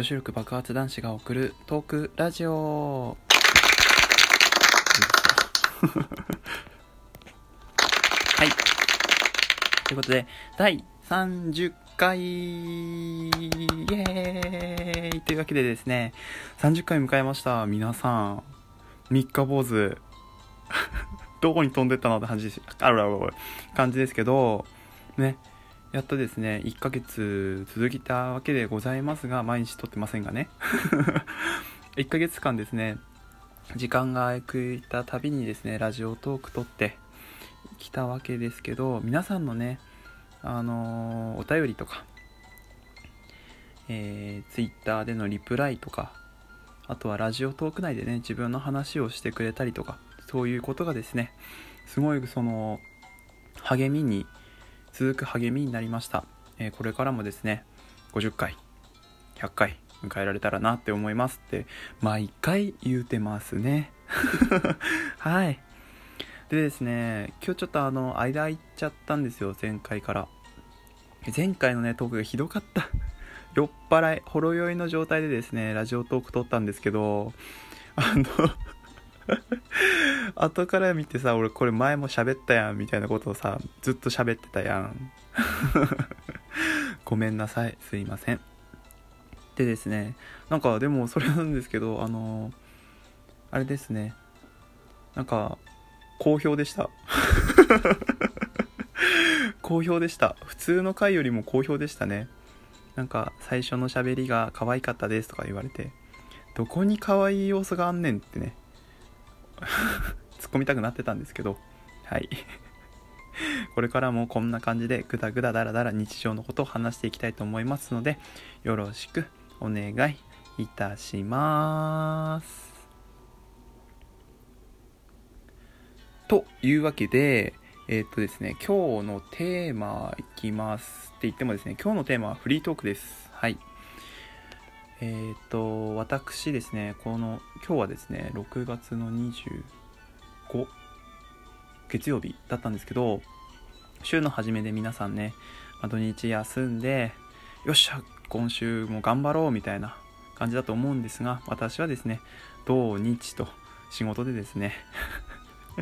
女子力爆発男子が送るトークラジオ。はい。ということで第30回。イエーイ。というわけでですね30回迎えました。皆さん三日坊主。どこに飛んでったのって感じあららら感じですけどね。やっとですね1ヶ月続いたわけでございますが毎日撮ってませんがね。1ヶ月間ですね時間が空いたたびにですねラジオトーク撮ってきたわけですけど皆さんのねあのー、お便りとかえー、Twitter でのリプライとかあとはラジオトーク内でね自分の話をしてくれたりとかそういうことがですねすごいその励みに続く励みになりました、え、これからもですね50回100回迎えられたらなって思いますって毎回言うてますね。はい。でですね今日ちょっとあの間空いちゃったんですよ前回から。前回のねトークがひどかった。酔っ払いほろ酔いの状態でですねラジオトーク撮ったんですけどあの 後から見てさ俺これ前も喋ったやんみたいなことをさずっと喋ってたやん。ごめんなさい。すいません。でですねなんかでもそれなんですけどあのあれですね。なんか好評でした。好評でした。普通の回よりも好評でしたね。なんか最初の喋りが可愛かったですとか言われてどこに可愛い要素があんねんってね。突っ込みたくなってたんですけどはい。これからもこんな感じでグダグダダラダラ日常のことを話していきたいと思いますのでよろしくお願いいたします。というわけでえっ、とですね今日のテーマいきますって言ってもですね今日のテーマはフリートークです。はい。えっ、ー、と、私ですね、この、今日はですね、6月の25、月曜日だったんですけど、週の初めで皆さんね、まあ、土日休んで、よっしゃ、今週も頑張ろうみたいな感じだと思うんですが、私はですね、土日と仕事でですね、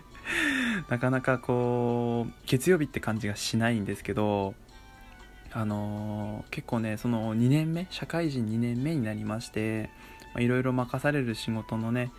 なかなかこう、月曜日って感じがしないんですけど、あのー、結構ねその2年目社会人2年目になりましていろいろ任される仕事のね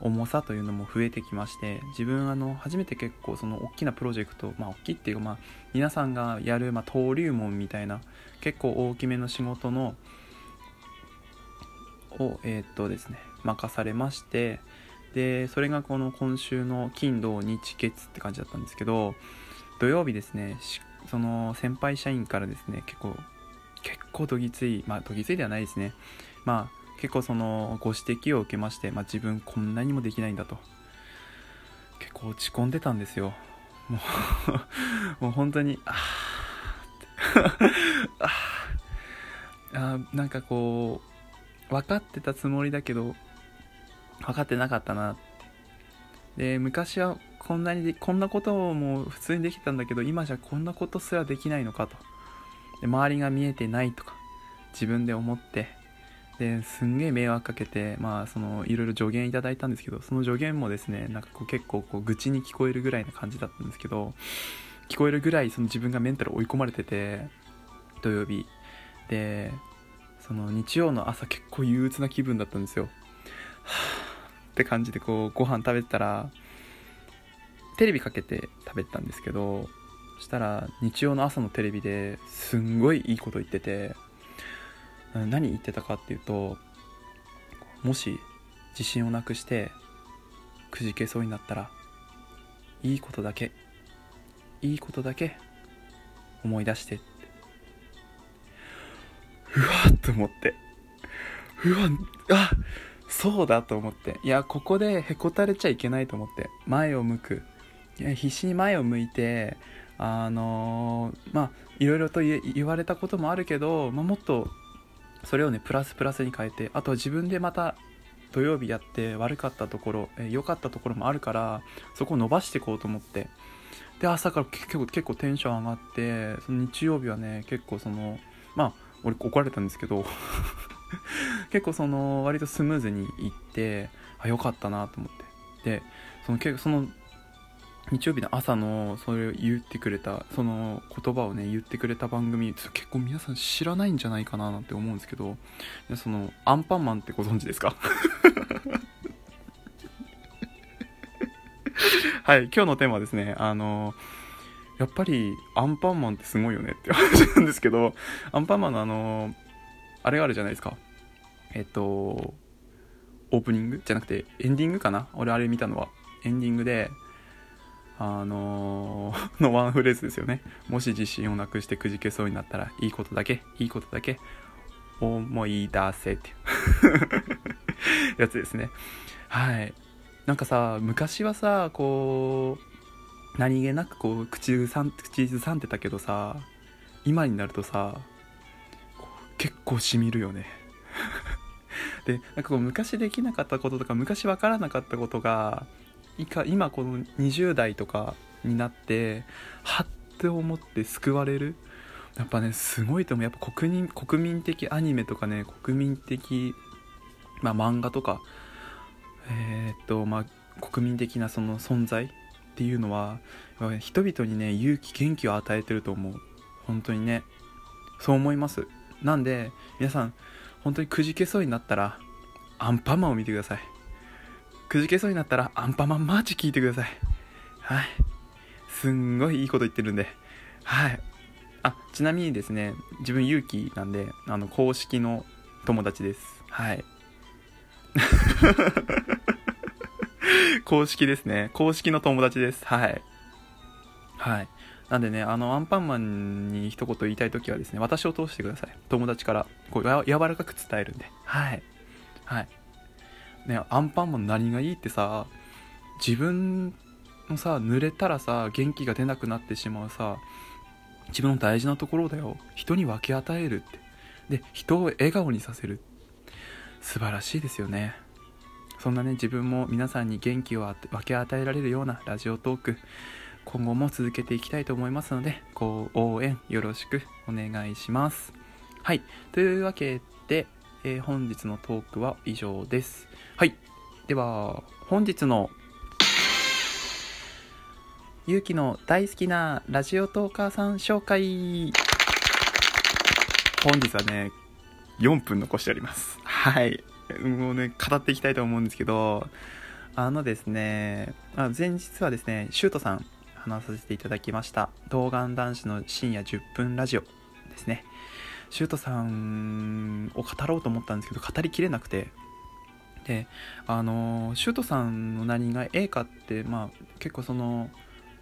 重さというのも増えてきまして自分あの初めて結構その大きなプロジェクトまあ大きいっていうかまあ皆さんがやる、まあ、登竜門みたいな結構大きめの仕事のをえー、っとですね任されましてでそれがこの今週の金土日月って感じだったんですけど土曜日ですねその先輩社員からですね結構結構どぎついまあどぎついではないですね。まあ結構そのご指摘を受けまして、まあ、自分こんなにもできないんだと。結構落ち込んでたんですよ。もう もう本当にあ ああなんかこう分かってたつもりだけど分かってなかったな。で昔はこんなにこんなことも普通にできたんだけど今じゃこんなことすらできないのかと。で周りが見えてないとか自分で思ってですんげえ迷惑かけてまあそのいろいろ助言いただいたんですけどその助言もですねなんかこう結構こう愚痴に聞こえるぐらいな感じだったんですけど聞こえるぐらいその自分がメンタル追い込まれてて土曜日。でその日曜の朝結構憂鬱な気分だったんですよ。はぁって感じでこうご飯食べてたらテレビかけて食べてたんですけどそしたら日曜の朝のテレビですんごいいいこと言ってて何言ってたかっていうともし自信をなくしてくじけそうになったらいいことだけいいことだけ思い出して。うわっと思って。うわあそうだと思って。いやここでへこたれちゃいけないと思って。前を向く。必死に前を向いてあのー、まあいろいろと言われたこともあるけど、まあ、もっとそれをねプラスプラスに変えてあとは自分でまた土曜日やって悪かったところ良かったところもあるからそこを伸ばしていこうと思って。で朝から結構結構テンション上がってその日曜日はね結構そのまあ俺怒られたんですけど 結構その割とスムーズにいってあよかったなと思って。でその結構その日曜日の朝のそれを言ってくれたその言葉をね言ってくれた番組結構皆さん知らないんじゃないかななんて思うんですけどそのアンパンマンってご存知ですか？はい今日のテーマはですねあのやっぱりアンパンマンってすごいよねって話なんですけどアンパンマンのあのあれがあるじゃないですか。えっとオープニング？じゃなくてエンディングかな？俺あれ見たのは。エンディングであのー、のワンフレーズですよね。もし自信をなくしてくじけそうになったら、いいことだけ、いいことだけ、思い出せっていう やつですね。はい。なんかさ、昔はさ、こう、何気なくこう、口ずさん、口ずさんでたけどさ、今になるとさ、結構しみるよね。で、なんかこう、昔できなかったこととか、昔わからなかったことが、今この20代とかになってはって思って救われる。やっぱねすごいと思う。やっぱ国民国民的アニメとかね国民的、まあ、漫画とかえー、っとまあ国民的なその存在っていうのは人々にね勇気元気を与えてると思う。本当にねそう思います。なんで皆さん本当にくじけそうになったらアンパンマンを見てください。くじけそうになったらアンパンマンマーチ聞いてください。はい。すんごいいいこと言ってるんで。はい。あ、ちなみにですね、自分勇気なんで、あの、公式の友達です。はい。公式ですね。公式の友達です。はい。はい。なんでね、あの、アンパンマンに一言言いたいときはですね、私を通してください。友達から、こう、柔らかく伝えるんで。はい。はい。ねアンパンマン何がいいってさ自分のさ濡れたらさ元気が出なくなってしまうさ自分の大事なところだよ。人に分け与えるって。で人を笑顔にさせる。素晴らしいですよね。そんなね自分も皆さんに元気を分け与えられるようなラジオトーク今後も続けていきたいと思いますのでご応援よろしくお願いします。はい。というわけで、えー、本日のトークは以上ですはい。では、本日の、ゆうきの大好きなラジオトーカーさん紹介。本日はね、4分残しております。はい。もうね、語っていきたいと思うんですけど、あのですね、あ前日はですね、シュートさん話させていただきました。童顔男子の深夜10分ラジオですね。シュートさんを語ろうと思ったんですけど、語りきれなくて、であのシュートさんの何がええかってまあ結構その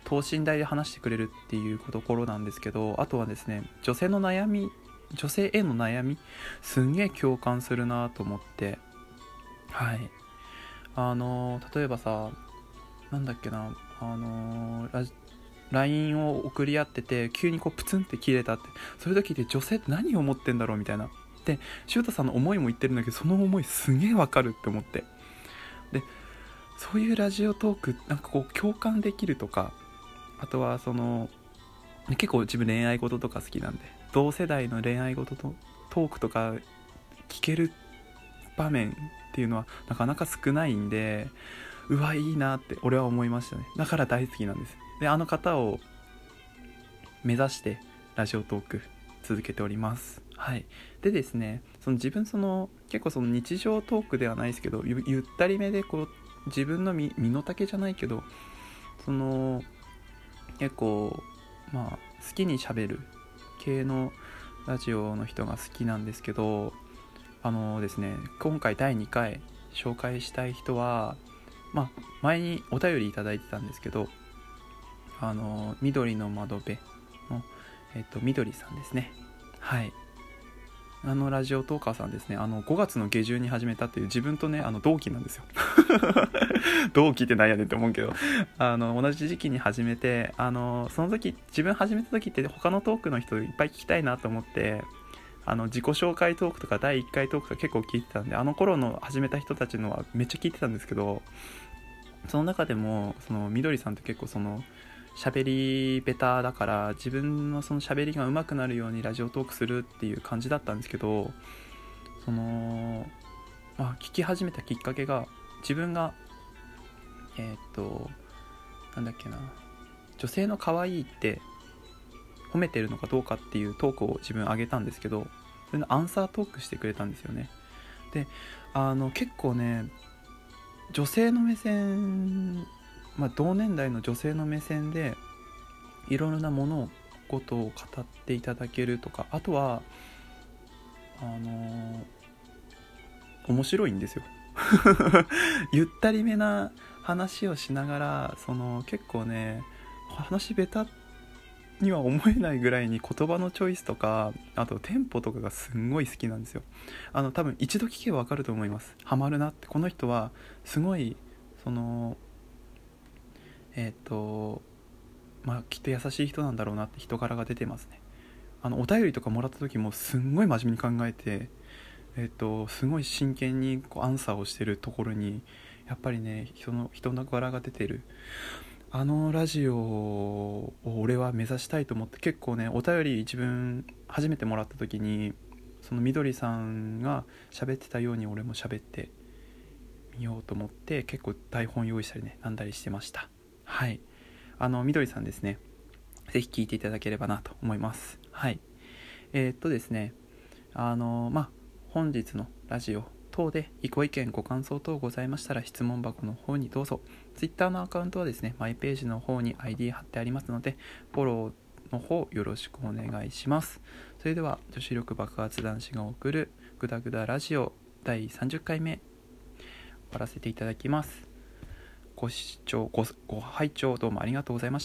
等身大で話してくれるっていうところなんですけどあとはですね女性の悩み女性への悩みすんげえ共感するなと思って。はい。あの例えばさなんだっけなあのラジ LINE を送り合ってて急にこうプツンって切れたって。そういう時って女性って何を思ってんだろう？みたいな。でシュートさんの思いも言ってるんだけどその思いすげえわかるって思って。でそういうラジオトークなんかこう共感できるとかあとはその結構自分恋愛事とか好きなんで同世代の恋愛事とトークとか聞ける場面っていうのはなかなか少ないんでうわいいなって俺は思いましたね。だから大好きなんです。であの方を目指してラジオトーク続けております。はい。でですねその自分その結構その日常トークではないですけどゆったりめでこう自分の身の丈じゃないけどその結構まあ好きにしゃべる系のラジオの人が好きなんですけどあのですね今回第2回紹介したい人はまあ前にお便りいただいてたんですけどあの緑の窓辺のえっと緑さんですね。はい。あのラジオトーカーさんですね、あの5月の下旬に始めたっていう自分とね、あの同期なんですよ。同期ってなんやねんって思うけど、あの同じ時期に始めて、あのその時、自分始めた時って他のトークの人いっぱい聞きたいなと思って、あの自己紹介トークとか第1回トークとか結構聞いてたんで、あの頃の始めた人たちのはめっちゃ聞いてたんですけど、その中でも、そのみどりさんって結構その、喋りベタだから自分のその喋りが上手くなるようにラジオトークするっていう感じだったんですけどその、まあ、聞き始めたきっかけが自分がえー、っとなんだっけな女性の可愛いって褒めてるのかどうかっていうトークを自分上げたんですけどそれのアンサートークしてくれたんですよね。であの結構ね女性の目線、まあ、同年代の女性の目線でいろいろなものことを語っていただけるとかあとはあの面白いんですよ。ゆったりめな話をしながらその結構ね話下手には思えないぐらいに言葉のチョイスとかあとテンポとかがすんごい好きなんですよ。あの多分一度聞けば分かると思います。ハマるなって。この人はすごいそのえっ、ー、とまあきっと優しい人なんだろうなって人柄が出てますね。あのお便りとかもらった時もすんごい真面目に考えてえっ、ー、とすごい真剣にこうアンサーをしてるところにやっぱりね人の人の柄が出てる。あのラジオを俺は目指したいと思って結構ねお便り自分初めてもらった時にそのみどりさんが喋ってたように俺も喋ってみようと思って結構台本用意したりねなんだりしてました。はい。あのみどりさんですね。是非聞いていただければなと思います。はい。えー、っとですね。あのまあ本日のラジオ等でご意見ご感想等ございましたら質問箱の方にどうぞ。Twitter のアカウントはですねマイページの方に ID 貼ってありますのでフォローの方よろしくお願いします。それでは女子力爆発男子が送るグダグダラジオ第30回目終わらせていただきます。ご視聴ごご拝聴どうもありがとうございました。